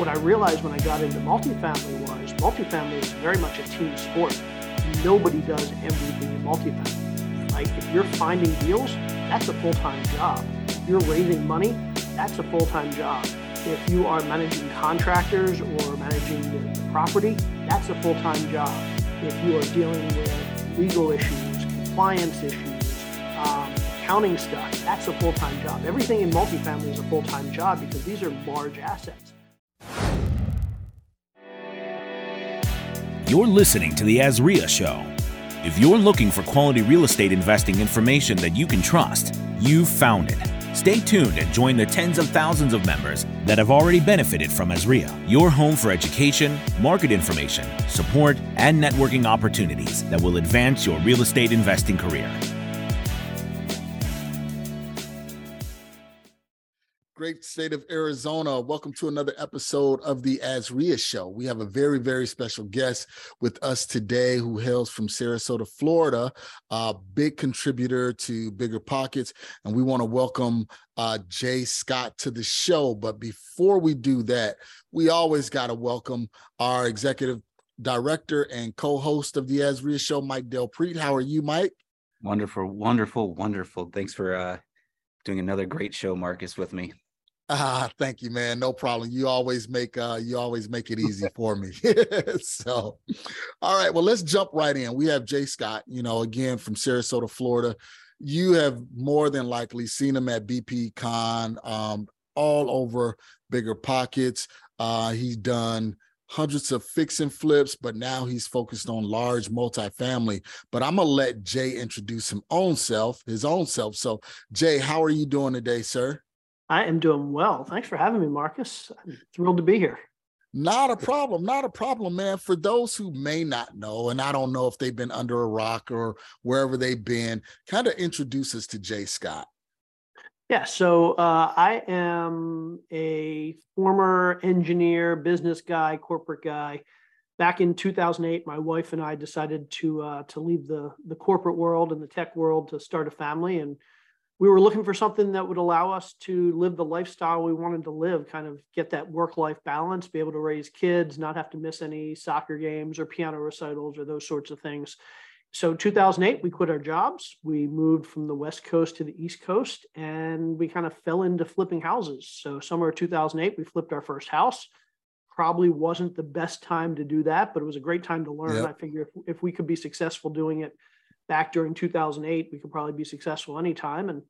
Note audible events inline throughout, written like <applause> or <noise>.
what I realized when I got into multifamily was multifamily is very much a team sport. Nobody does everything in multifamily. Like if you're finding deals, that's a full-time job. If you're raising money, that's a full-time job. If you are managing contractors or managing the property, that's a full-time job. If you are dealing with legal issues, compliance issues, um, accounting stuff, that's a full-time job. Everything in multifamily is a full-time job because these are large assets. You're listening to the AZREIA Show. If you're looking for quality real estate investing information that you can trust, you've found it. Stay tuned and join the tens of thousands of members that have already benefited from AZREIA, your home for education, market information, support, and networking opportunities that will advance your real estate investing career. Great state of Arizona. Welcome to another episode of the AZREIA Show. We have a very, very special guest with us today who hails from Sarasota, Florida, a big contributor to Bigger Pockets. And we want to welcome uh, Jay Scott to the show. But before we do that, we always got to welcome our executive director and co-host of the AZREIA Show, Mike Del Prete. How are you, Mike? Wonderful, wonderful, wonderful. Thanks for uh, doing another great show, Marcus, with me. Ah, thank you, man. No problem. You always make uh you always make it easy <laughs> for me. <laughs> so all right, well, let's jump right in. We have Jay Scott, you know, again from Sarasota, Florida. You have more than likely seen him at BP Con, um, all over bigger pockets. Uh, he's done hundreds of fix and flips, but now he's focused on large multifamily. But I'm gonna let Jay introduce his own self, his own self. So, Jay, how are you doing today, sir? I am doing well. Thanks for having me, Marcus. I'm thrilled to be here. Not a problem. Not a problem, man. For those who may not know, and I don't know if they've been under a rock or wherever they've been, kind of introduce us to Jay Scott. Yeah, so uh, I am a former engineer, business guy, corporate guy. Back in 2008, my wife and I decided to uh, to leave the the corporate world and the tech world to start a family, and we were looking for something that would allow us to live the lifestyle we wanted to live, kind of get that work life balance, be able to raise kids, not have to miss any soccer games or piano recitals or those sorts of things. So 2008, we quit our jobs. We moved from the West Coast to the East Coast and we kind of fell into flipping houses. So summer of 2008, we flipped our first house. Probably wasn't the best time to do that, but it was a great time to learn. Yep. I figure if, if we could be successful doing it back during 2008, we could probably be successful anytime. And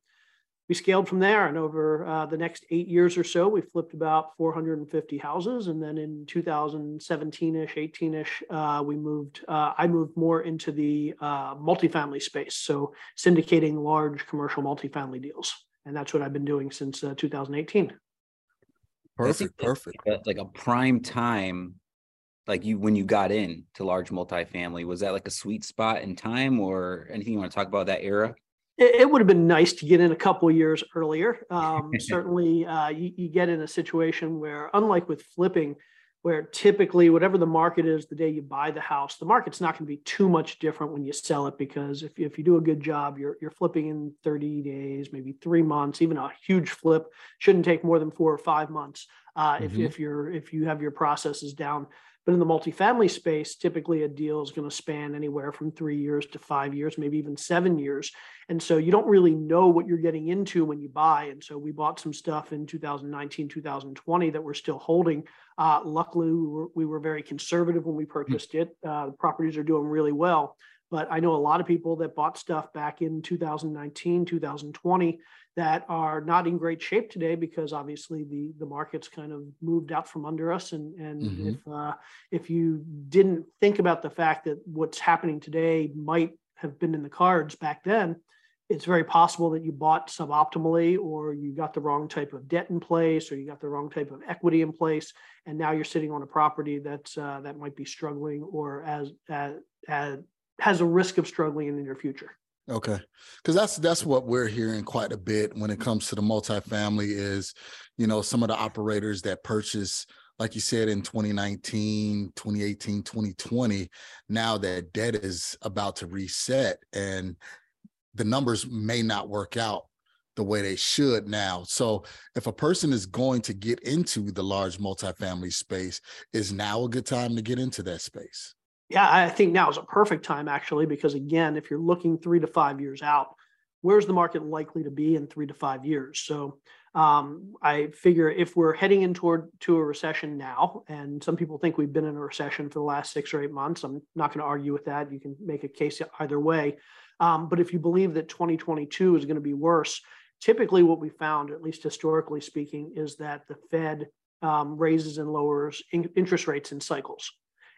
we scaled from there. And over uh, the next eight years or so, we flipped about 450 houses. And then in 2017 ish, 18 ish, uh, we moved, uh, I moved more into the uh, multifamily space. So syndicating large commercial multifamily deals. And that's what I've been doing since uh, 2018. Perfect. Perfect. Like a, like a prime time like you when you got in to large multifamily was that like a sweet spot in time or anything you want to talk about that era? It, it would have been nice to get in a couple years earlier. Um, <laughs> certainly uh, you, you, get in a situation where unlike with flipping where typically whatever the market is the day you buy the house the market's not going to be too much different when you sell it because if, if you do a good job you're, you're flipping in 30 days maybe three months even a huge flip shouldn't take more than four or five months uh, mm-hmm. if, if you're if you have your processes down but in the multifamily space, typically a deal is going to span anywhere from three years to five years, maybe even seven years. And so you don't really know what you're getting into when you buy. And so we bought some stuff in 2019, 2020 that we're still holding. Uh, luckily, we were, we were, very conservative when we hmm. purchased it. Uh, the properties are doing really well. But I know a lot of people that bought stuff back in 2019, 2020 that are not in great shape today because obviously the the market's kind of moved out from under us. And and mm-hmm. if uh, if you didn't think about the fact that what's happening today might have been in the cards back then it's very possible that you bought suboptimally or you got the wrong type of debt in place or you got the wrong type of equity in place. And now you're sitting on a property that's uh, that might be struggling or as, as, as has a risk of struggling in the near future Okay, because that's that's what we're hearing quite a bit when it comes to the multifamily is, you know, some of the operators that purchase, like you said, in 2019, 2018, 2020, now that debt is about to reset and the numbers may not work out the way they should now. So if a person is going to get into the large multifamily space, is now a good time to get into that space? Yeah, I think now is a perfect time actually, because again, if you're looking three to five years out, where's the market likely to be in three to five years? So um, I figure if we're heading in toward to a recession now, and some people think we've been in a recession for the last six or eight months, I'm not going to argue with that. You can make a case either way. Um, but if you believe that 2022 is going to be worse, typically what we found, at least historically speaking, is that the Fed um, raises and lowers in- interest rates in cycles.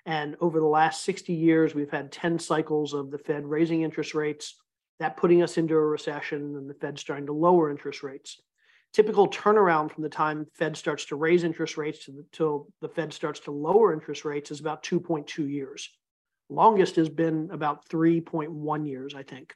And over the last 60 years, we've had 10 cycles of the Fed raising interest rates, that putting us into a recession, and the Fed starting to lower interest rates. Typical turnaround from the time Fed starts to raise interest rates to the, till the Fed starts to lower interest rates is about 2.2 years. Longest has been about 3.1 years, I think.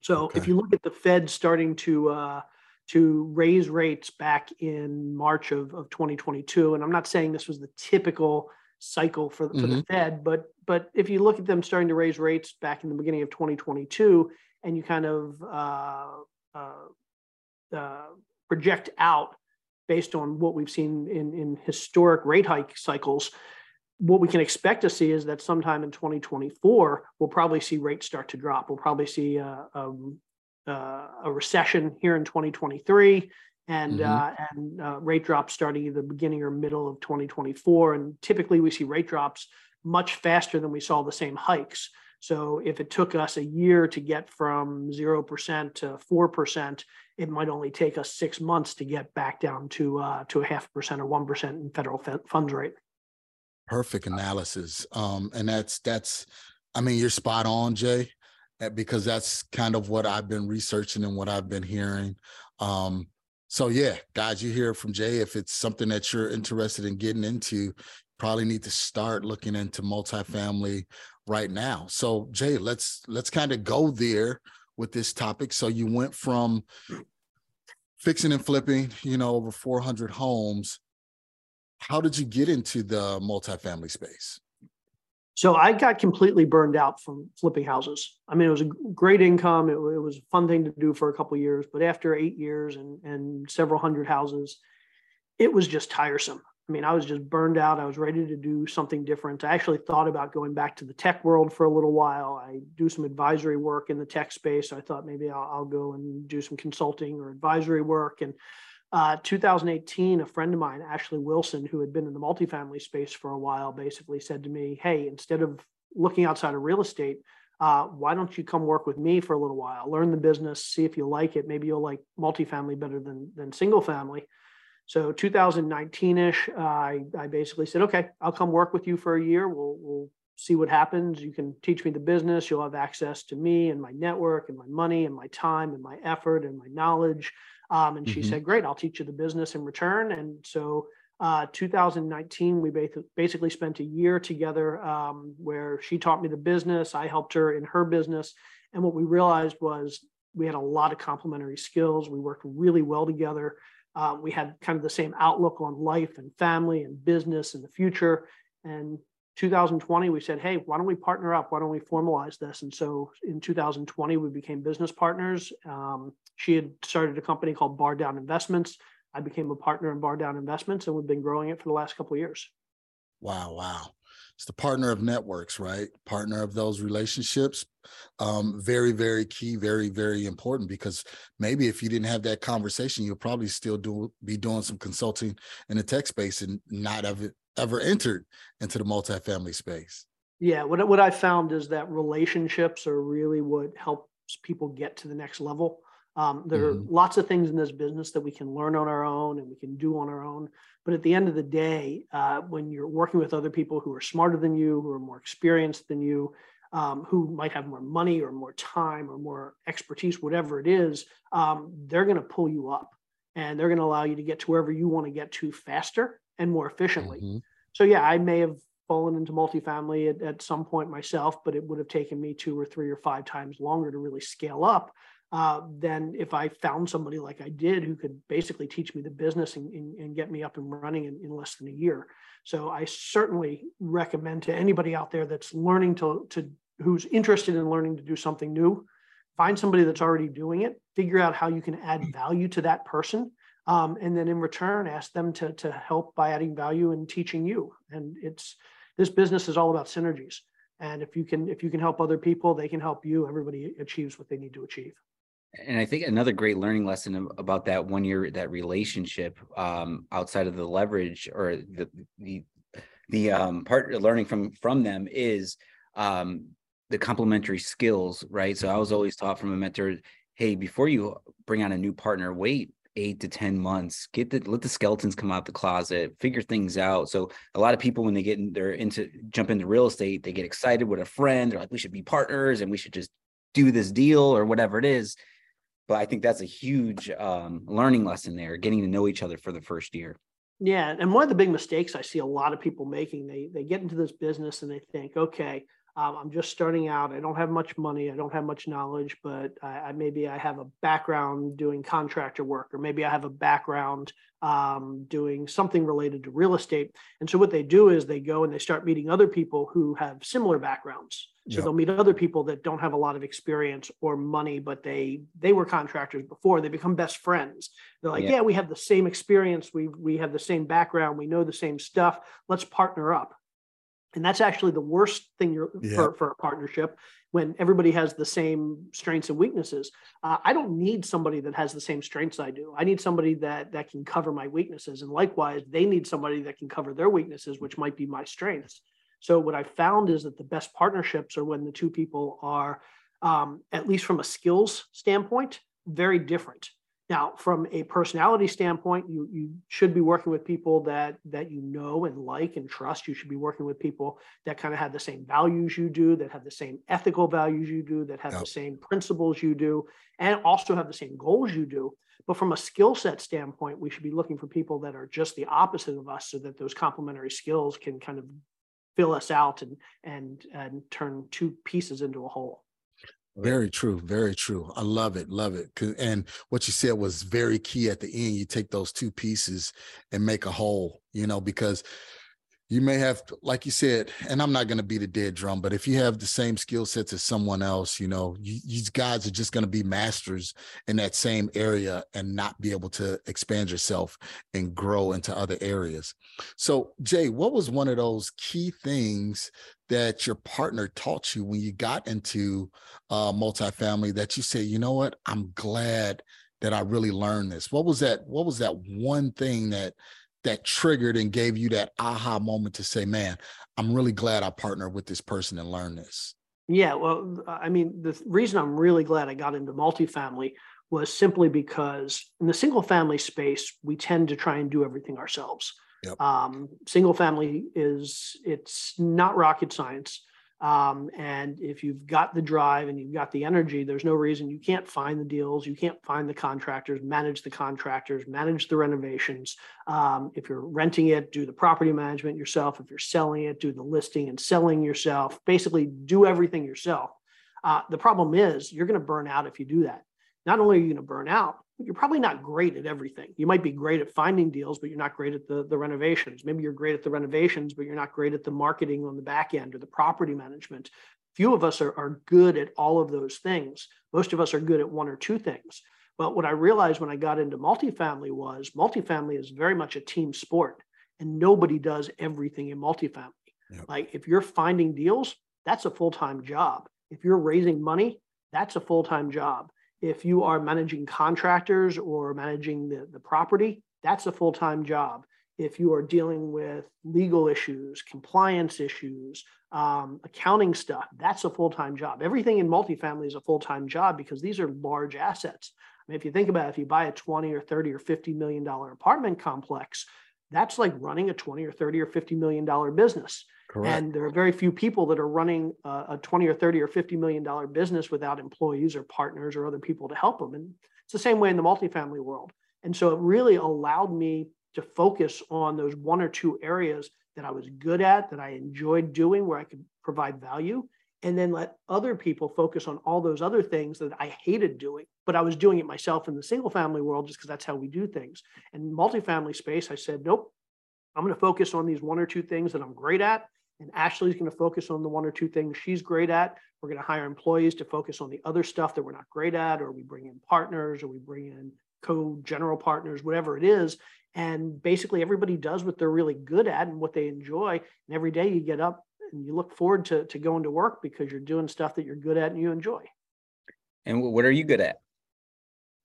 So okay. if you look at the Fed starting to uh, to raise rates back in March of, of 2022, and I'm not saying this was the typical cycle for, for mm-hmm. the Fed, but but if you look at them starting to raise rates back in the beginning of 2022, and you kind of uh, uh, uh, project out based on what we've seen in, in historic rate hike cycles, what we can expect to see is that sometime in 2024, we'll probably see rates start to drop. We'll probably see a, a, a recession here in 2023 and mm-hmm. uh, and uh, rate drops starting either beginning or middle of 2024. And typically, we see rate drops much faster than we saw the same hikes. So if it took us a year to get from zero percent to four percent, it might only take us six months to get back down to uh, to a half percent or one percent in federal funds rate perfect analysis um and that's that's i mean you're spot on jay because that's kind of what i've been researching and what i've been hearing um so yeah guys you hear from jay if it's something that you're interested in getting into probably need to start looking into multifamily right now. So jay let's let's kind of go there with this topic. So you went from fixing and flipping you know over 400 homes. How did you get into the multifamily space? So I got completely burned out from flipping houses. I mean, it was a great income. It, it was a fun thing to do for a couple years, but after eight years and, and several hundred houses, it was just tiresome. I mean, I was just burned out. I was ready to do something different. I actually thought about going back to the tech world for a little while. I do some advisory work in the tech space. I thought maybe I'll, I'll go and do some consulting or advisory work. And uh, 2018, a friend of mine, Ashley Wilson, who had been in the multifamily space for a while, basically said to me, Hey, instead of looking outside of real estate, uh, why don't you come work with me for a little while, learn the business, see if you like it. Maybe you'll like multifamily better than, than single family. So 2019ish, uh, I, I basically said, okay, I'll come work with you for a year. We'll, we'll see what happens. You can teach me the business. You'll have access to me and my network and my money and my time and my effort and my knowledge. Um, and she mm-hmm. said, Great, I'll teach you the business in return. And so uh, 2019, we basically spent a year together um, where she taught me the business. I helped her in her business. And what we realized was we had a lot of complementary skills. We worked really well together. Uh, we had kind of the same outlook on life and family and business and the future. And 2020, we said, hey, why don't we partner up? Why don't we formalize this? And so in 2020, we became business partners. Um, she had started a company called Bar Down Investments. I became a partner in Bar Down Investments, and we've been growing it for the last couple of years. Wow, wow. It's the partner of networks, right? Partner of those relationships. Um, very, very key, very, very important because maybe if you didn't have that conversation, you'll probably still do be doing some consulting in the tech space and not have ever entered into the multifamily space. Yeah, what what I found is that relationships are really what helps people get to the next level. Um, there mm-hmm. are lots of things in this business that we can learn on our own and we can do on our own. But at the end of the day, uh, when you're working with other people who are smarter than you, who are more experienced than you, um, who might have more money or more time or more expertise, whatever it is, um, they're going to pull you up and they're going to allow you to get to wherever you want to get to faster and more efficiently. Mm-hmm. So yeah, I may have fallen into multifamily at, at some point myself, but it would have taken me two or three or five times longer to really scale up uh, than if I found somebody like I did who could basically teach me the business and, and, and get me up and running in, in, less than a year. So I certainly recommend to anybody out there that's learning to, to who's interested in learning to do something new find somebody that's already doing it, figure out how you can add value to that person. Um, and then in return, ask them to, to help by adding value and teaching you. And it's this business is all about synergies. And if you can if you can help other people, they can help you. Everybody achieves what they need to achieve and I think another great learning lesson about that one year that relationship um, outside of the leverage or the the the um, part learning from from them is um, the complementary skills, right? So I was always taught from a mentor, hey, before you bring on a new partner, wait eight to 10 months, get the, let the skeletons come out the closet, figure things out. So a lot of people, when they get in, they're into jump into real estate, they get excited with a friend. They're like, we should be partners and we should just do this deal or whatever it is but I think that's a huge um, learning lesson there, getting to know each other for the first year. Yeah, and one of the big mistakes I see a lot of people making, they they get into this business and they think, okay, um, I'm just starting out. I don't have much money. I don't have much knowledge, but I, I, maybe I have a background doing contractor work, or maybe I have a background um, doing something related to real estate. And so what they do is they go and they start meeting other people who have similar backgrounds. So yep. they'll meet other people that don't have a lot of experience or money, but they they were contractors before. They become best friends. They're like, yeah, yeah we have the same experience. We we have the same background. We know the same stuff. Let's partner up. And that's actually the worst thing yeah. for, for a partnership when everybody has the same strengths and weaknesses. Uh, I don't need somebody that has the same strengths I do. I need somebody that that can cover my weaknesses, and likewise, they need somebody that can cover their weaknesses, which might be my strengths. So what I found is that the best partnerships are when the two people are, um, at least from a skills standpoint, very different. Now, from a personality standpoint, you you should be working with people that that you know and like and trust. You should be working with people that kind of have the same values you do, that have the same ethical values you do, that have yep. the same principles you do, and also have the same goals you do. But from a skill set standpoint, we should be looking for people that are just the opposite of us, so that those complementary skills can kind of fill us out and and and turn two pieces into a whole. Very true. Very true. I love it. Love it. And what you said was very key at the end. You take those two pieces and make a whole, you know, because you may have like you said and i'm not going to beat a dead drum but if you have the same skill sets as someone else you know you, these guys are just going to be masters in that same area and not be able to expand yourself and grow into other areas. So jay what was one of those key things that your partner taught you when you got into uh, multifamily that you say you know what? I'm glad that i really learned this. What was that what was that one thing that that triggered and gave you that aha moment to say, man, I'm really glad I partnered with this person and learned this? Yeah, well, I mean, the reason I'm really glad I got into multifamily was simply because in the single family space, we tend to try and do everything ourselves. Yep. Um, single family is it's not rocket science. Um, and if you've got the drive and you've got the energy, there's no reason you can't find the deals, you can't find the contractors, manage the contractors, manage the renovations. Um, if you're renting it, do the property management yourself. If you're selling it, do the listing and selling yourself. Basically, do everything yourself. Uh, the problem is you're going to burn out if you do that. Not only are you going to burn out, you're probably not great at everything. You might be great at finding deals, but you're not great at the, the renovations. Maybe you're great at the renovations, but you're not great at the marketing on the back end or the property management. Few of us are, are good at all of those things. Most of us are good at one or two things. But what I realized when I got into multifamily was multifamily is very much a team sport, and nobody does everything in multifamily. Yep. Like if you're finding deals, that's a full time job. If you're raising money, that's a full time job if you are managing contractors or managing the, the property, that's a full time job. If you are dealing with legal issues, compliance issues, um, accounting stuff, that's a full time job. Everything in multifamily is a full time job because these are large assets. I mean, if you think about it, if you buy a 20 or 30 or 50 million dollar apartment complex, that's like running a 20 or 30 or 50 million dollar business. Correct. And there are very few people that are running a, a 20 or 30 or 50 million dollar business without employees or partners or other people to help them. And it's the same way in the multifamily world. And so it really allowed me to focus on those one or two areas that I was good at, that I enjoyed doing, where I could provide value, and then let other people focus on all those other things that I hated doing, but I was doing it myself in the single family world just because that's how we do things. And multifamily space, I said, nope, I'm going to focus on these one or two things that I'm great at and Ashley's going to focus on the one or two things she's great at. We're going to hire employees to focus on the other stuff that we're not great at, or we bring in partners, or we bring in co general partners, whatever it is. And basically, everybody does what they're really good at and what they enjoy. And every day you get up and you look forward to, to going to work because you're doing stuff that you're good at and you enjoy. And what are you good at?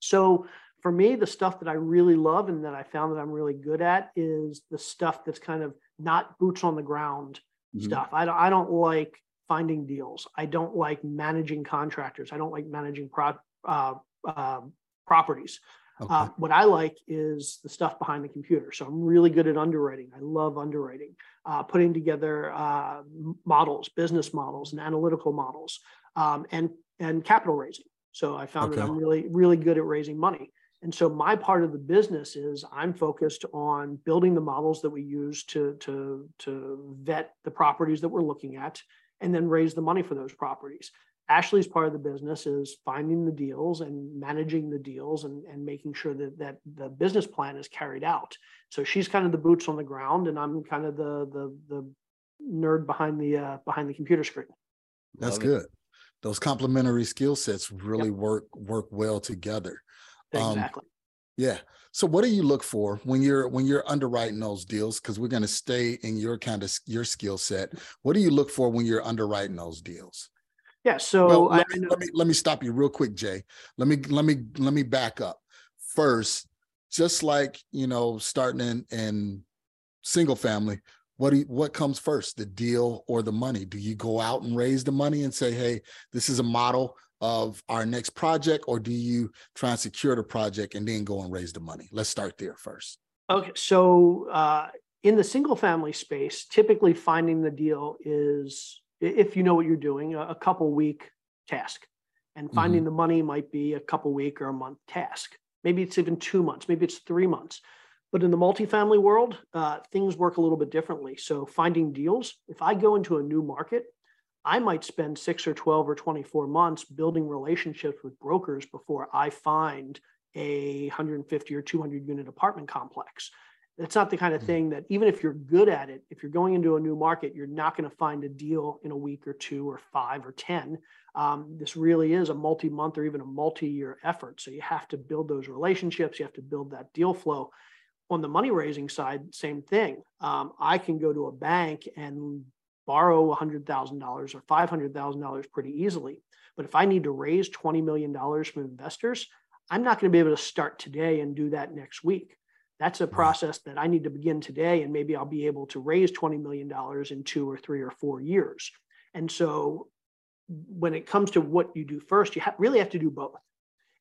So, for me, the stuff that I really love and that I found that I'm really good at is the stuff that's kind of not boots on the ground mm-hmm. stuff. I don't, I don't like finding deals. I don't like managing contractors. I don't like managing pro, uh, uh, properties. Okay. Uh, what I like is the stuff behind the computer. So I'm really good at underwriting. I love underwriting, uh, putting together uh, models, business models, and analytical models, um, and and capital raising. So I found okay. that I'm really really good at raising money. And so my part of the business is I'm focused on building the models that we use to to to vet the properties that we're looking at, and then raise the money for those properties. Ashley's part of the business is finding the deals and managing the deals and, and making sure that, that the business plan is carried out. So she's kind of the boots on the ground and I'm kind of the the the nerd behind the uh, behind the computer screen. That's Love good. It. Those complementary skill sets really yep. work work well together. Um, exactly. Um, yeah. So what do you look for when you're when you're underwriting those deals? Because we're going to stay in your kind of your skill set. What do you look for when you're underwriting those deals? Yeah. So well, let, me, let, me, let me stop you real quick, Jay. Let me let me let me back up. First, just like you know, starting in in single family, what do you, what comes first, the deal or the money? Do you go out and raise the money and say, hey, this is a model of our next project, or do you try and secure the project and then go and raise the money? Let's start there first. Okay, so uh, in the single family space, typically finding the deal is if you know what you're doing, a, couple week task. And finding mm-hmm. the money might be a couple week or a month task. Maybe it's even two months, maybe it's three months. But in the multifamily world, uh, things work a little bit differently. So finding deals, if I go into a new market, I might spend six or 12 or 24 months building relationships with brokers before I find a 150 or 200 unit apartment complex. It's not the kind of mm. thing that even if you're good at it, if you're going into a new market, you're not going to find a deal in a week or two or five or 10. Um, this really is a multi month or even a multi year effort. So you have to build those relationships, you have to build that deal flow. On the money raising side, same thing. Um, I can go to a bank and borrow $100,000 or $500,000 pretty easily. But if I need to raise $20 million from investors, I'm not going to be able to start today and do that next week. That's a process that I need to begin today, and maybe I'll be able to raise $20 million in two or three or four years. And so, when it comes to what you do first, you ha- really have to do both.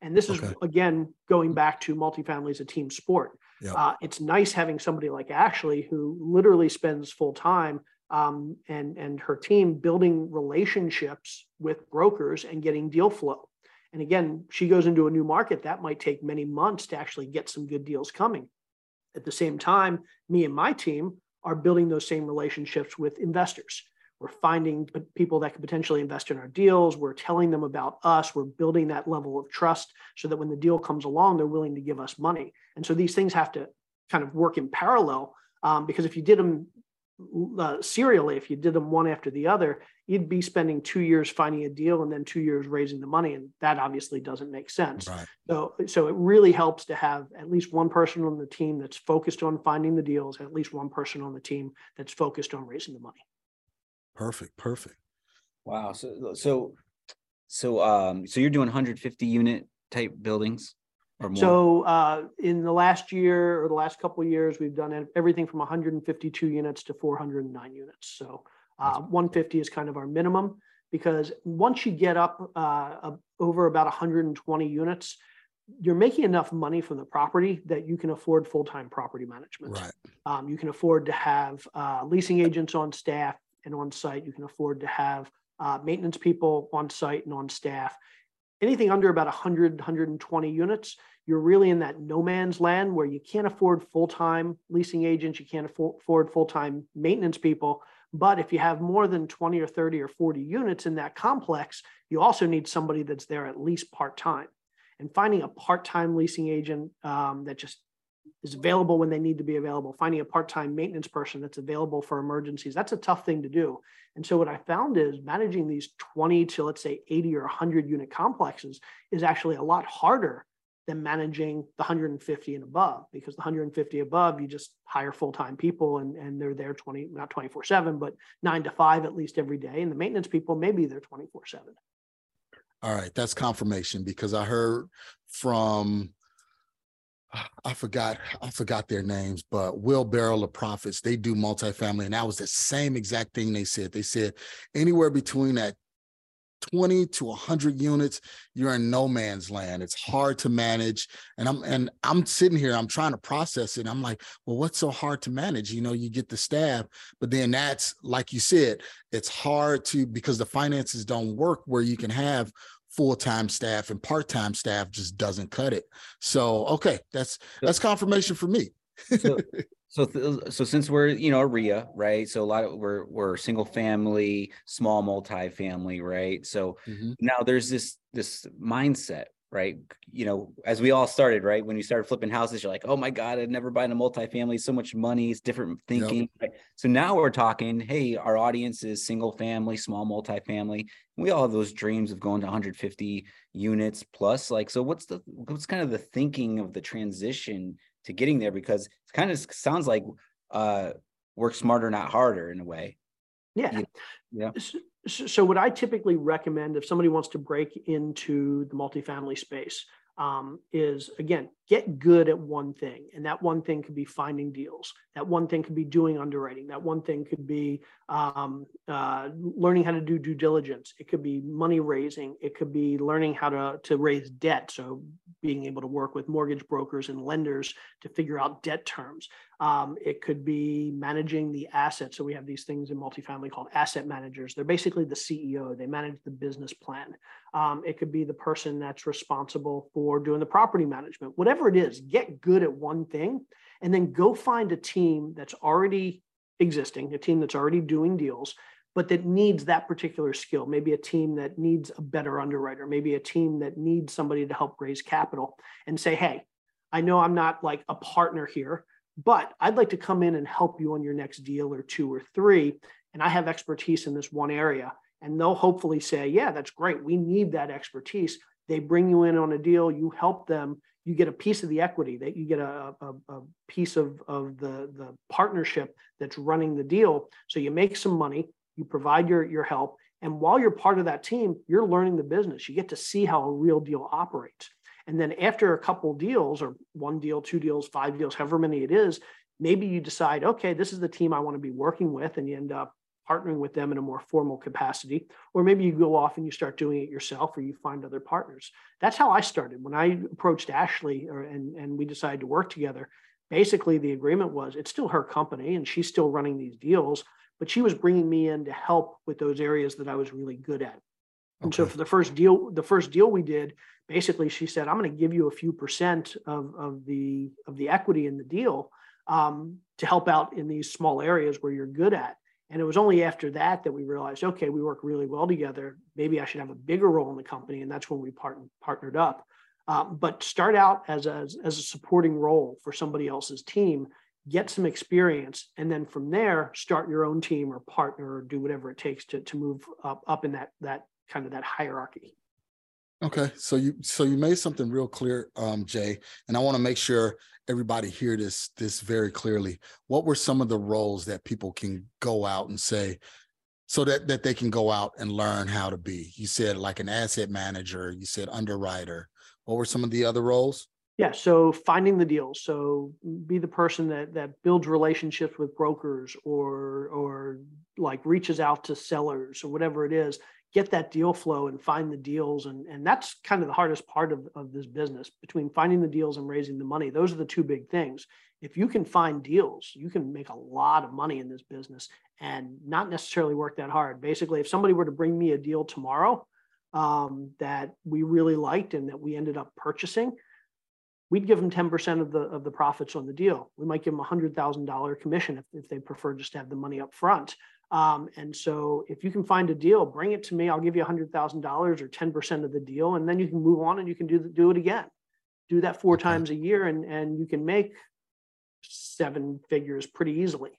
And this okay. is, again, going back to multifamily as a team sport. Yep. Uh, it's nice having somebody like Ashley who literally spends full time um, and, and her team building relationships with brokers and getting deal flow. And again, she goes into a new market that might take many months to actually get some good deals coming. At the same time, me and my team are building those same relationships with investors. We're finding people that could potentially invest in our deals. We're telling them about us. We're building that level of trust so that when the deal comes along, they're willing to give us money. And so these things have to kind of work in parallel um, because if you did them uh, serially, if you did them one after the other, you'd be spending two years finding a deal and then two years raising the money, and that obviously doesn't make sense. Right. So, so it really helps to have at least one person on the team that's focused on finding the deals, and at least one person on the team that's focused on raising the money. Perfect. Perfect. Wow. So, so, so, um, so you're doing 150 unit type buildings. So uh, in the last year or the last couple of years, we've done everything from 152 units to 409 units. So uh, 150 is kind of our minimum because once you get up uh, over about 120 units, you're making enough money from the property that you can afford full-time property management. Right. Um, you can afford to have uh, leasing agents on staff and on site. You can afford to have uh, maintenance people on site and on staff anything under about 100 120 units you're really in that no man's land where you can't afford full-time leasing agents you can't afford full-time maintenance people. But if you have more than 20 or 30 or 40 units in that complex you also need somebody that's there at least part-time. And finding a part-time leasing agent um, that just is available when they need to be available, finding a part-time maintenance person that's available for emergencies. That's a tough thing to do. And so what I found is managing these 20 to let's say 80 or 100 unit complexes is actually a lot harder than managing the 150 and above because the 150 above you just hire full-time people and, and they're there 20 not 24 7 but 9 to 5 at least every day and the maintenance people maybe they're 24 7 all right that's confirmation because i heard from I forgot, I forgot their names, but Wheelbarrow of Profits, they do multifamily. And that was the same exact thing they said. They said anywhere between that 20 to 100 units you're in no man's land it's hard to manage and i'm and i'm sitting here i'm trying to process it i'm like well what's so hard to manage you know you get the staff but then that's like you said it's hard to because the finances don't work where you can have full-time staff and part-time staff just doesn't cut it. So okay, that's that's confirmation for me. so, <laughs> so so since we're you know a REIA, right? So a lot of we're we're single family, small multi-family, right? So mm-hmm. now there's this this mindset, right? You know, as we all started, right? When you started flipping houses, you're like, oh my God, I'd never buy in a multifamily, so much money, it's different thinking. Yep. Right? So now we're talking, hey, our audience is single family, small multifamily. We all have those dreams of going to 150 units plus. Like, so what's the what's kind of the thinking of the transition to getting there? Because it kind of sounds like uh work smarter, not harder in a way. Yeah. Yeah so what I typically recommend if somebody wants to break into the multifamily space um, is again get good at one thing and that one thing could be finding deals. That one thing could be doing underwriting. That one thing could be um, uh, learning how to do due diligence. It could be money raising. It could be learning how to, to raise debt. So being able to work with mortgage brokers and lenders to figure out debt terms. Um, it could be managing the assets. So we have these things in multifamily called asset managers. They're basically the ceo they manage the business plan. Um, it could be the person that's responsible for doing the property management. Whatever it is, get good at one thing and then go find a team that's already existing, a team that's already doing deals, but that needs that particular skill. Maybe a team that needs a better underwriter, maybe a team that needs somebody to help raise capital and say, hey, I know I'm not like a partner here, but I'd like to come in and help you on your next deal or two or three. And I have expertise in this one area and they'll hopefully say, yeah, that's great. We need that expertise. They bring you in on a deal, you help them, you get a piece of the equity, that you get a, a, a piece of, of the, the partnership that's running the deal. So you make some money, you provide your, your help. And while you're part of that team, you're learning the business. You get to see how a real deal operates. And then after a couple deals or one deal, two deals, five deals, however many it is, maybe you decide, okay, this is the team I want to be working with. And you end up partnering with them in a more formal capacity, or maybe you go off and you start doing it yourself or you find other partners. That's how I started. When I approached Ashley or, and, and we decided to work together, basically the agreement was it's still her company and she's still running these deals, but she was bringing me in to help with those areas that I was really good at. And so for the first deal, the first deal we did, basically she said, I'm going to give you a few percent of, of the of the equity in the deal um, to help out in these small areas where you're good at. And it was only after that that we realized, okay, we work really well together. Maybe I should have a bigger role in the company. And that's when we part- partnered up. Um, but start out as a, as a supporting role for somebody else's team, get some experience, and then from there, start your own team or partner or do whatever it takes to, to move up, up in that, that kind of that hierarchy. Okay, so you so you made something real clear, um, Jay, and I want to make sure everybody hear this this very clearly. What were some of the roles that people can go out and say, so that that they can go out and learn how to be? You said like an asset manager. You said underwriter. What were some of the other roles? Yeah, so finding the deals. So be the person that that builds relationships with brokers or or like reaches out to sellers or whatever it is get that deal flow and find the deals and and that's kind of the hardest part of, of this business between finding the deals and raising the money. Those are the two big things. If you can find deals you can make a lot of money in this business and not necessarily work that hard. Basically if somebody were to bring me a deal tomorrow um, that we really liked and that we ended up purchasing we'd give them 10% of the of the profits on the deal. We might give them a $100000 commission if, if they prefer just to have the money up front um, and so if you can find a deal, bring it to me. I'll give you $100,000 or 10% of the deal, and then you can move on and you can do, do it again. do that four okay. times a year and and you can make seven figures pretty easily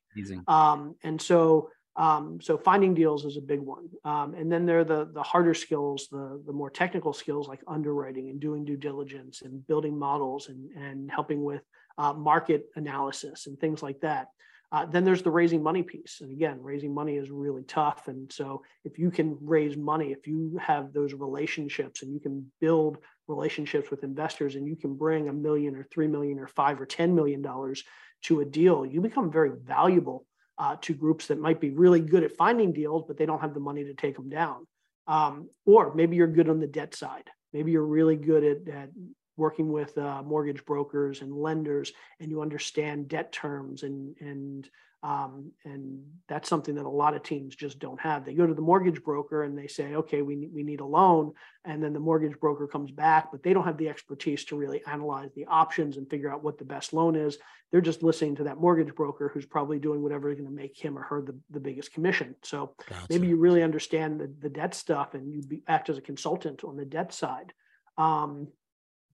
Um, and so um, so finding deals is a big one. Um, and then there are the, the harder skills, the, the more technical skills like underwriting and doing due diligence and building models and, and helping with uh, market analysis and things like that. Uh, then there's the raising money piece. And again, raising money is really tough. And so if you can raise money, if you have those relationships and you can build relationships with investors and you can bring a million or three million or five or ten million dollars to a deal, you become very valuable uh, to groups that might be really good at finding deals, but they don't have the money to take them down. Um, or maybe you're good on the debt side. Maybe you're really good at, at working with uh, mortgage brokers and lenders, and you understand debt terms and and um, and that's something that a lot of teams just don't have. They go to the mortgage broker and they say, okay, we need, we need a loan. And then the mortgage broker comes back, but they don't have the expertise to really analyze the options and figure out what the best loan is. They're just listening to that mortgage broker who's probably doing whatever is going to make him or her the, the biggest commission. So gotcha. maybe you really understand the, the debt stuff and you be, act as a consultant on the debt side. Um,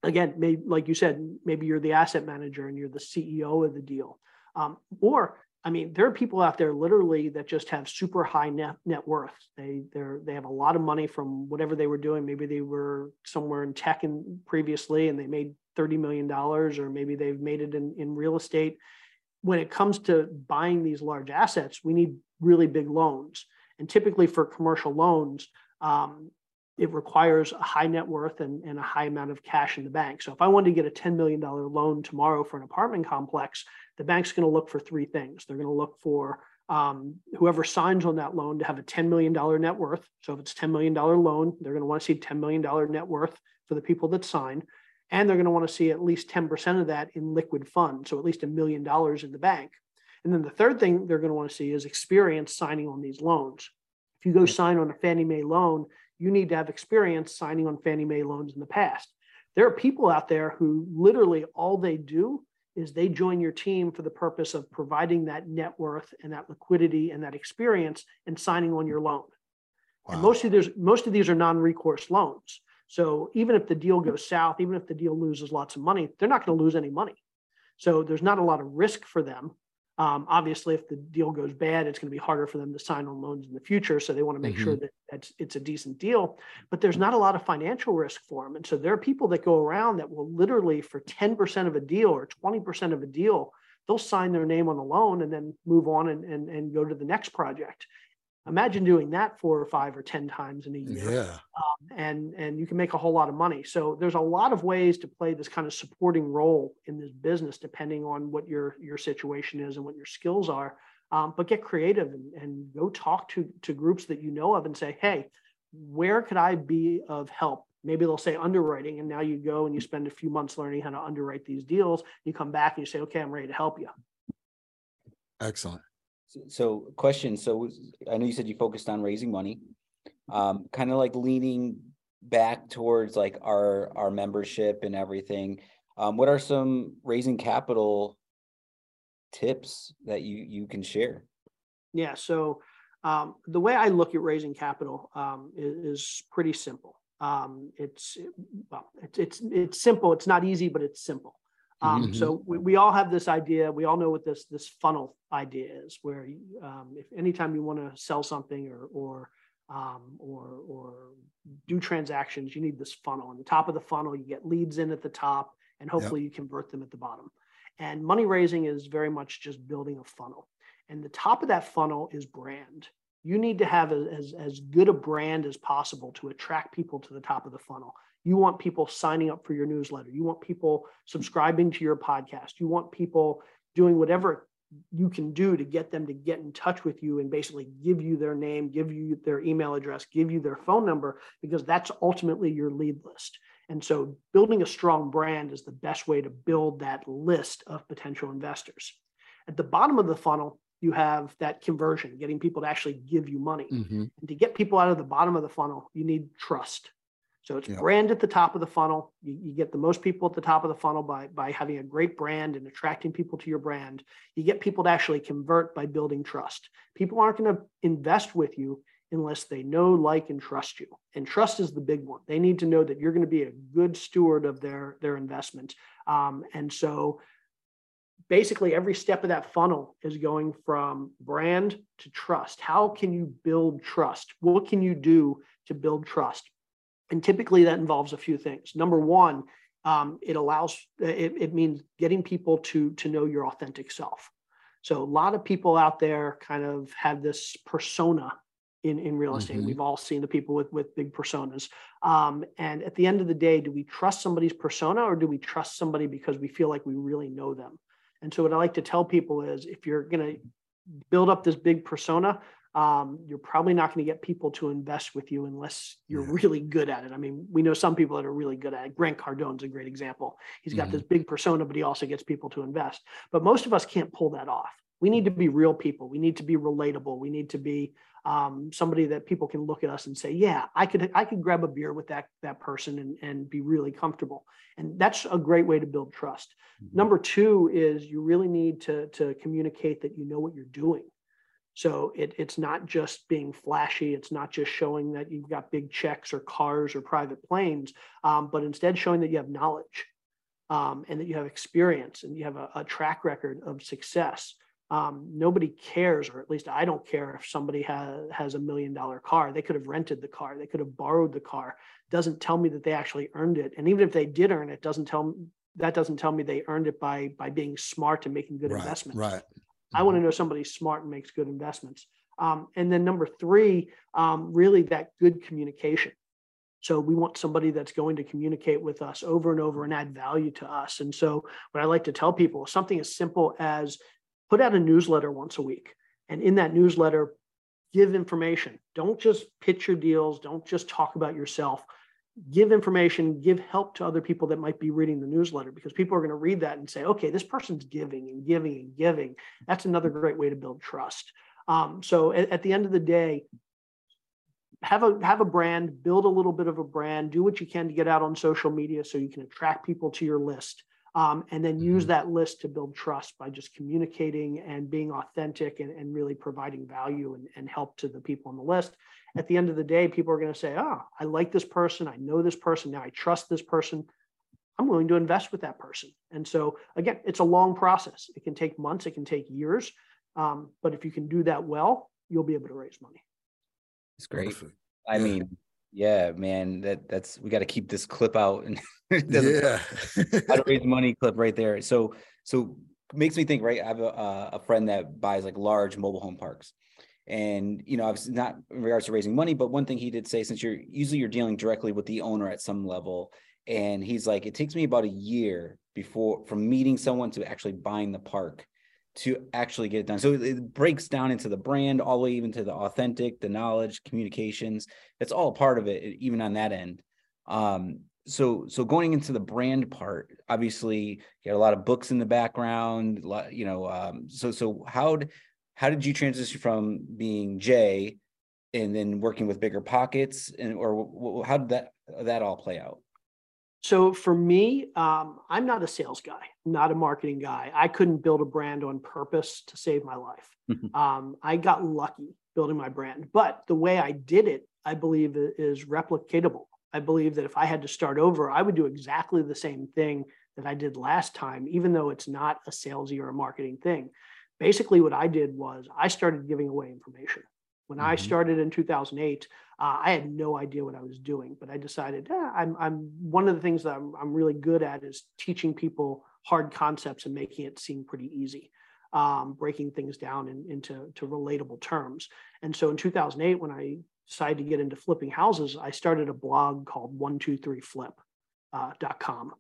again, maybe, like you said, maybe you're the asset manager and you're the CEO of the deal. Um, or I mean, there are people out there literally that just have super high net net worth. They they're they have a lot of money from whatever they were doing. Maybe they were somewhere in tech and previously and they made $30 million, or maybe they've made it in, in real estate. When it comes to buying these large assets, we need really big loans. And typically for commercial loans, um, it requires a high net worth and, and, a high amount of cash in the bank. So if I wanted to get a $10 million loan tomorrow for an apartment complex, the bank's going to look for three things. They're going to look for um, whoever signs on that loan to have a $10 million net worth. So if it's $10 million loan, they're going to want to see $10 million net worth for the people that sign. And they're going to want to see at least 10% of that in liquid funds. So at least a million dollars in the bank. And then the third thing they're going to want to see is experience signing on these loans. If you go sign on a Fannie Mae loan, you need to have experience signing on Fannie Mae loans in the past. There are people out there who literally all they do is they join your team for the purpose of providing that net worth and that liquidity and that experience and signing on your loan. Wow. And most of these most of these are non-recourse loans. So even if the deal goes south, even if the deal loses lots of money, they're not going to lose any money. So there's not a lot of risk for them. Um, obviously, if the deal goes bad, it's going to be harder for them to sign on loans in the future. So they want to make mm-hmm. sure that it's, it's a decent deal. But there's not a lot of financial risk for them. And so there are people that go around that will literally, for 10% of a deal or 20% of a deal, they'll sign their name on the loan and then move on and, and, and go to the next project. Imagine doing that four or five or 10 times in a year. Yeah. Um, and, and you can make a whole lot of money. So there's a lot of ways to play this kind of supporting role in this business, depending on what your, your situation is and what your skills are. Um, but get creative and, and go talk to, to groups that you know of and say, hey, where could I be of help? Maybe they'll say underwriting, and now you go and you spend a few months learning how to underwrite these deals. You come back and you say, okay, I'm ready to help you. Excellent. So, question. So, I know you said you focused on raising money, um, kind of like leaning back towards like our our membership and everything. Um, what are some raising capital tips that you you can share? Yeah. So, um, the way I look at raising capital um, is, is, pretty simple. Um, it's well, it's it's it's simple. It's not easy, but it's simple. Um, mm-hmm. So we, we all have this idea. We all know what this this funnel idea is, where um, if anytime you want to sell something or or um, or or do transactions, you need this funnel. On the top of the funnel, you get leads in at the top, and hopefully yep. you convert them at the bottom. And money raising is very much just building a funnel. And the top of that funnel is brand. You need to have a, as, as good a brand as possible to attract people to the top of the funnel. You want people signing up for your newsletter. You want people subscribing to your podcast. You want people doing whatever you can do to get them to get in touch with you and basically give you their name, give you their email address, give you their phone number, because that's ultimately your lead list. And so building a strong brand is the best way to build that list of potential investors. At the bottom of the funnel, you have that conversion, getting people to actually give you money. Mm-hmm. And to get people out of the bottom of the funnel, you need trust. So it's brand at the top of the funnel. You, you, get the most people at the top of the funnel by, by having a great brand and attracting people to your brand. You get people to actually convert by building trust. People aren't going to invest with you unless they know, like, and trust you. And trust is the big one. They need to know that you're going to be a good steward of their their investment. Um, and so, basically, every step of that funnel is going from brand to trust. How can you build trust? What can you do to build trust? And typically, that involves a few things. Number one, um, it allows it, it means getting people to to know your authentic self. So a lot of people out there kind of have this persona in, in real estate. Mm-hmm. We've all seen the people with, with big personas. Um, and at the end of the day, do we trust somebody's persona or do we trust somebody because we feel like we really know them? And so what I like to tell people is if you're going to build up this big persona, um, you're probably not going to get people to invest with you unless you're yeah. really good at it. I mean, we know some people that are really good at it. Grant Cardone's a great example. He's got mm-hmm. this big persona, but he also gets people to invest. But most of us can't pull that off. We need to be real people. We need to be relatable. We need to be um, somebody that people can look at us and say, "Yeah, I could I could grab a beer with that that person and and be really comfortable." And that's a great way to build trust. Mm-hmm. Number two is you really need to to communicate that you know what you're doing. So it, it's not just being flashy. It's not just showing that you've got big checks or cars or private planes, um, but instead showing that you have knowledge um, and that you have experience and you have a, a track record of success. Um, nobody cares, or at least I don't care if somebody has, has a million dollar car. They could have rented the car, they could have borrowed the car. Doesn't tell me that they actually earned it. And even if they did earn it, doesn't tell that doesn't tell me they earned it by by being smart and making good right, investments. Right. Mm-hmm. I want to know somebody's smart and makes good investments. Um, and then number three, um, really that good communication. So we want somebody that's going to communicate with us over and over and add value to us. And so what I like to tell people is something as simple as put out a newsletter once a week. And in that newsletter, give information. Don't just pitch your deals. Don't just talk about yourself. Give information, give help to other people that might be reading the newsletter because people are going to read that and say, okay, this person's giving and giving and giving. That's another great way to build trust. Um, so at, at the end of the day, have a have a brand, build a little bit of a brand, do what you can to get out on social media so you can attract people to your list um, and then use mm-hmm. that list to build trust by just communicating and being authentic and, and really providing value and, and, help to the people on the list. At the end of the day, people are going to say, Oh, I like this person. I know this person. Now I trust this person. I'm willing to invest with that person. And so, again, it's a long process. It can take months, it can take years. Um, but if you can do that well, you'll be able to raise money. It's great. I mean, yeah, man, that that's we got to keep this clip out and <laughs> yeah, how to raise money clip right there. So so makes me think. Right, I have a, a friend that buys like large mobile home parks, and you know, obviously not in regards to raising money, but one thing he did say, since you're usually you're dealing directly with the owner at some level, and he's like, it takes me about a year before from meeting someone to actually buying the park to actually get it done. So it breaks down into the brand, all the way even to the authentic, the knowledge, communications. It's all part of it, even on that end. Um, so so going into the brand part, obviously you got a lot of books in the background. You know, um, so so how how did you transition from being Jay and then working with BiggerPockets, and or how did that that all play out? So for me, um, I'm not a sales guy, not a marketing guy. I couldn't build a brand on purpose to save my life. um, I got lucky building my brand, but the way I did it, I believe is replicatable. I believe that if I had to start over, I would do exactly the same thing that I did last time, even though it's not a salesy or a marketing thing. Basically, what I did was I started giving away information. When mm-hmm. I started in 2008, uh, I had no idea what I was doing, but I decided eh, I'm, I'm one of the things that I'm, I'm really good at is teaching people hard concepts and making it seem pretty easy, um, breaking things down in, into to relatable terms. And so in 2008, when I decided to get into flipping houses, I started a blog called 123flip.com. Uh,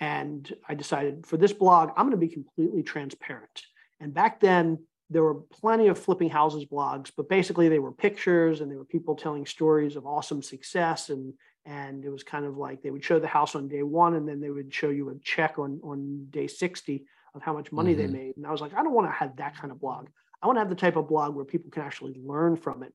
and I decided for this blog, I'm going to be completely transparent. And back then, there were plenty of flipping houses blogs, but basically they were pictures and they were people telling stories of awesome success. And and it was kind of like they would show the house on day one and then they would show you a check on on day 60 of how much money mm-hmm. they made. And I was like, I don't want to have that kind of blog. I want to have the type of blog where people can actually learn from it.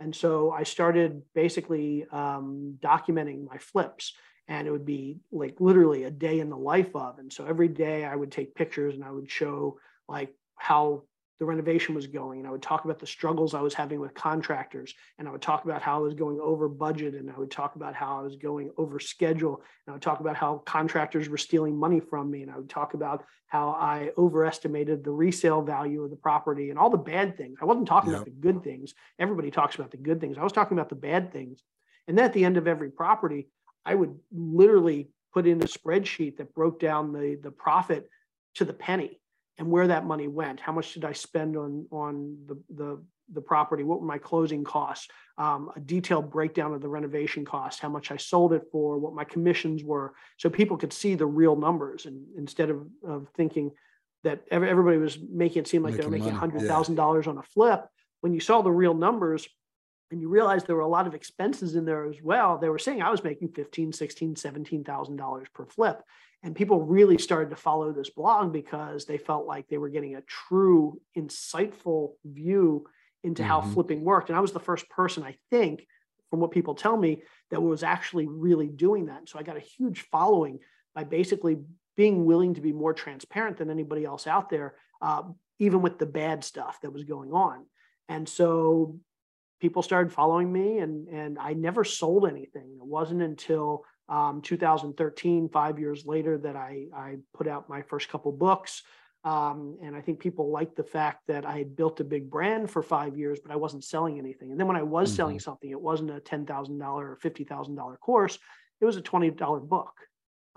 And so I started basically um, documenting my flips and it would be like literally a day in the life of. And so every day I would take pictures and I would show like how the renovation was going. And I would talk about the struggles I was having with contractors. And I would talk about how I was going over budget. And I would talk about how I was going over schedule. And I would talk about how contractors were stealing money from me. And I would talk about how I overestimated the resale value of the property and all the bad things. I wasn't talking about the good things. Everybody talks about the good things. I was talking about the bad things. And then at the end of every property, I would literally put in a spreadsheet that broke down the, the profit to the penny and where that money went. How much did I spend on on the the the property? What were my closing costs? Um, a detailed breakdown of the renovation costs, how much I sold it for, what my commissions were, so people could see the real numbers. And instead of, of thinking that everybody was making it seem like making they were making hundred thousand yeah. dollars on a flip, when you saw the real numbers and you realized there were a lot of expenses in there as well, they were saying I was making 15, 16, 17,000 dollars per flip and people really started to follow this blog because they felt like they were getting a true insightful view into mm-hmm. how flipping worked. And i was the first person i think from what people tell me that was actually really doing that. So i got a huge following by basically being willing to be more transparent than anybody else out there uh, even with the bad stuff that was going on. And so people started following me and and i never sold anything. It wasn't until um, 2013, five years later, that I, I put out my first couple books. Um, and I think people liked the fact that I had built a big brand for five years, but I wasn't selling anything. And then when I was mm-hmm. selling something, it wasn't a $10,000 or $50,000 course, it was a $20 book.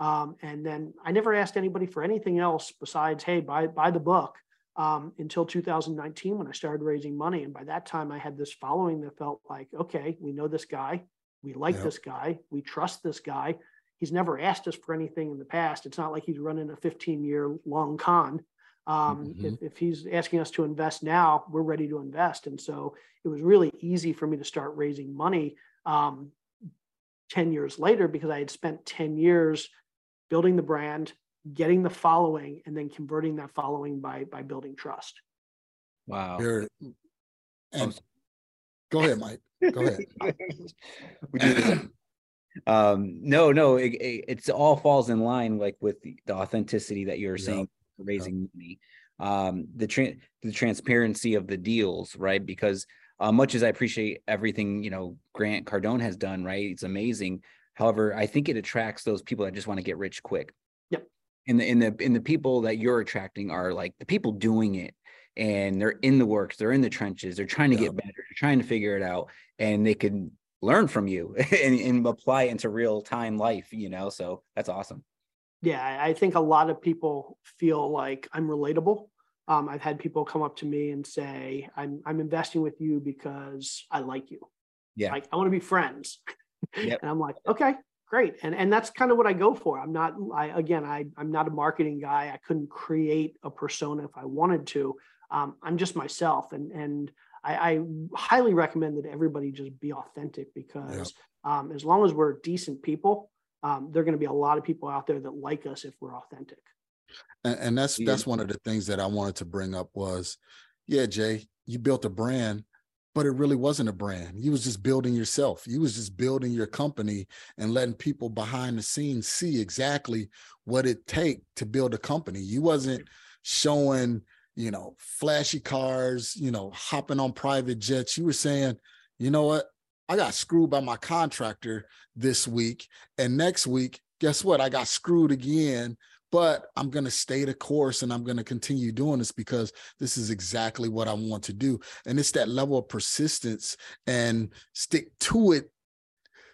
Um, and then I never asked anybody for anything else besides, hey, buy, buy the book um, until 2019 when I started raising money. And by that time, I had this following that felt like, okay, we know this guy. We like yep. this guy. We trust this guy. He's never asked us for anything in the past. It's not like he's running a 15 year long con. Um, mm-hmm. if, if, he's asking us to invest now, we're ready to invest. And so it was really easy for me to start raising money um, 10 years later because I had spent 10 years building the brand, getting the following, and then converting that following by by building trust. Wow. and go ahead, Mike. Go ahead. <laughs> we do this. Um, no, no, it, it, it's all falls in line like with the, the authenticity that you're saying raising money. Um, the tra- the transparency of the deals, right? Because uh, much as I appreciate everything you know Grant Cardone has done, right? It's amazing. However, I think it attracts those people that just want to get rich quick. Yep. And the in the in the people that you're attracting are like the people doing it and they're in the works, they're in the trenches, they're trying to yeah. get better, they're trying to figure it out, and they can learn from you <laughs> and, and apply it into real time life, you know. So that's awesome. Yeah, I think a lot of people feel like I'm relatable. Um, I've had people come up to me and say, "I'm I'm investing with you because I like you. Yeah, like I want to be friends." Yep. <laughs> and I'm like, "Okay, great." And and that's kind of what I go for. I'm not. I again, I I'm not a marketing guy. I couldn't create a persona if I wanted to um, I'm just myself. And, and I, I, highly recommend that everybody just be authentic because yeah. um, as long as we're decent people, um, there are going to be a lot of people out there that like us if we're authentic. And, and that's, that's one of the things that I wanted to bring up was, yeah, Jay, you built a brand, but it really wasn't a brand. You was just building yourself. You was just building your company and letting people behind the scenes see exactly what it take to build a company. You wasn't showing you know, flashy cars, you know, hopping on private jets. You were saying, you know what? I got screwed by my contractor this week. And next week, guess what? I got screwed again. But I'm going to stay the course and I'm going to continue doing this because this is exactly what I want to do. And it's that level of persistence and stick to it,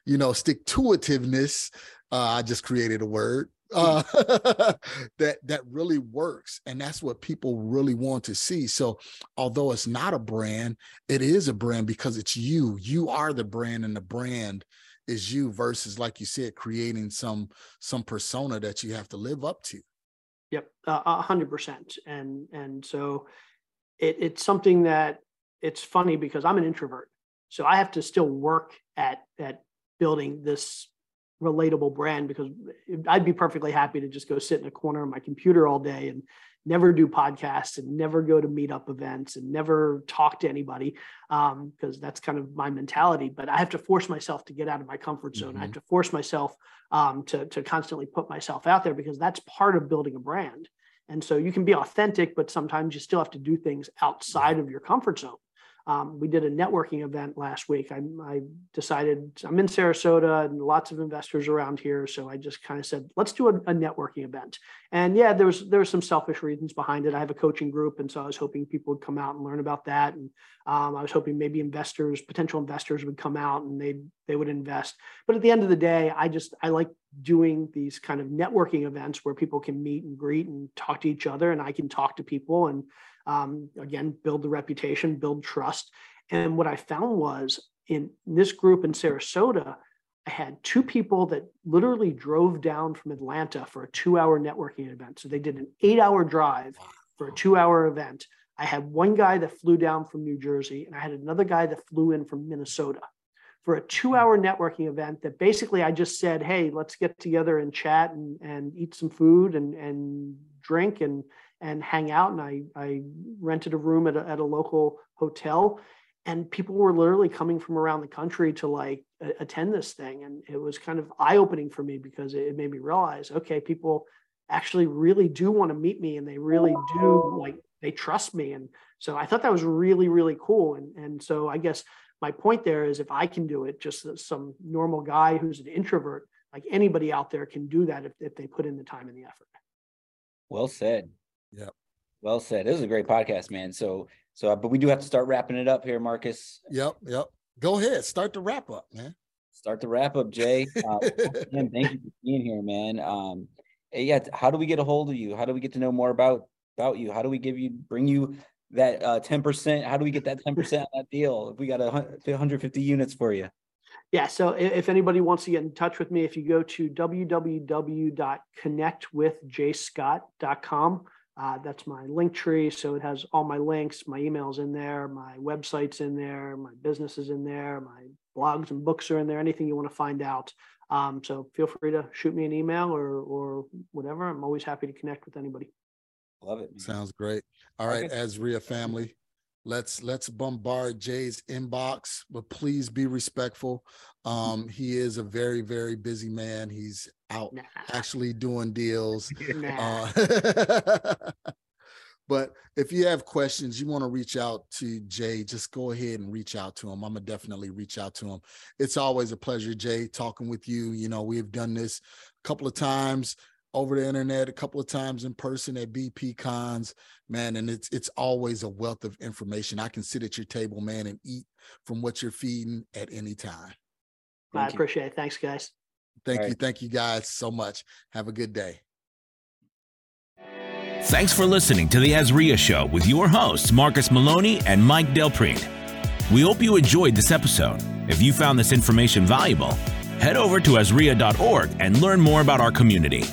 you know, stick to itiveness. Uh, I just created a word uh, <laughs> that that really works and that's what people really want to see so although it's not a brand it is a brand because it's you you are the brand and the brand is you versus like you said creating some some persona that you have to live up to. Yep a hundred percent and and so it, it's something that it's funny because i'm an introvert so i have to still work at at building this relatable brand because I'd be perfectly happy to just go sit in a corner of my computer all day and never do podcasts and never go to meetup events and never talk to anybody because um, that's kind of my mentality. But I have to force myself to get out of my comfort zone. Mm-hmm. I have mm-hmm. to force myself um, to, to constantly put myself out there because that's part of building a brand. And so you can be authentic, but sometimes you still have to do things outside of your comfort zone. Um, we did a networking event last week. I, I, decided I'm in Sarasota and lots of investors around here, so I just kind of said, let's do a, a, networking event. And yeah, there was there were some selfish reasons behind it. I have a coaching group, and so I was hoping people would come out and learn about that. And um, I was hoping maybe investors, potential investors, would come out and they they would invest. But at the end of the day, I just I like doing these kind of networking events where people can meet and greet and talk to each other, and I can talk to people and um, again, build the reputation, build trust. And what I found was in this group in Sarasota, I had two people that literally drove down from Atlanta for a two hour networking event. So they did an eight hour drive for a two hour event. I had one guy that flew down from New Jersey, and I had another guy that flew in from Minnesota for a two hour networking event that basically I just said, hey, let's get together and chat and, and eat some food and, and drink and, and hang out. And I, I rented a room at a, at a local hotel and people were literally coming from around the country to like attend this thing. And it was kind of eye opening for me because it, made me realize, okay, people actually really do want to meet me and they really do like, they trust me. And so I thought that was really, really cool. And, and so I guess my point there is if I can do it, just some normal guy who's an introvert, like anybody out there can do that if, if they put in the time and the effort. Well said. Yeah. Well said. This is a great podcast, man. So, so, uh, but we do have to start wrapping it up here, Marcus. Yep. Yep. Go ahead. Start the wrap up, man. Start the wrap up, Jay. <laughs> Uh, again, thank you for being here, man. Um, yeah. How do we get a hold of you? How do we get to know more about about you? How do we give you bring you that uh, 10%? How do we get that 10% on that deal? If we got a 150 units for you. Yeah. So if anybody wants to get in touch with me, if you go to www.connectwithjayscott.com, uh, that's my link tree. So it has all my links, my emails in there, my websites in there, my business is in there, my blogs and books are in there, anything you want to find out. Um, so feel free to shoot me an email or, or whatever. I'm always happy to connect with anybody. Love it. Man. Sounds great. All right, okay. AZREIA family, let's let's bombard Jay's inbox, but please be respectful. Um, <laughs> he is a very very busy man. He's out nah. actually doing deals. <laughs> Nah. Uh, <laughs> but if you have questions, you want to reach out to Jay, just go ahead and reach out to him. I'm gonna definitely reach out to him. It's always a pleasure, Jay, talking with you. You know, we have done this a couple of times over the internet, a couple of times in person at BP cons, man, and it's it's always a wealth of information. I can sit at your table, man, and eat from what you're feeding at any time. Thank I you. appreciate it. Thanks, guys. Thank All you. Thank you guys so much. Have a good day. Thanks for listening to the AZREIA Show with your hosts, Marcus Maloney and Mike Del Prete. We hope you enjoyed this episode. If you found this information valuable, head over to azreia.org and learn more about our community.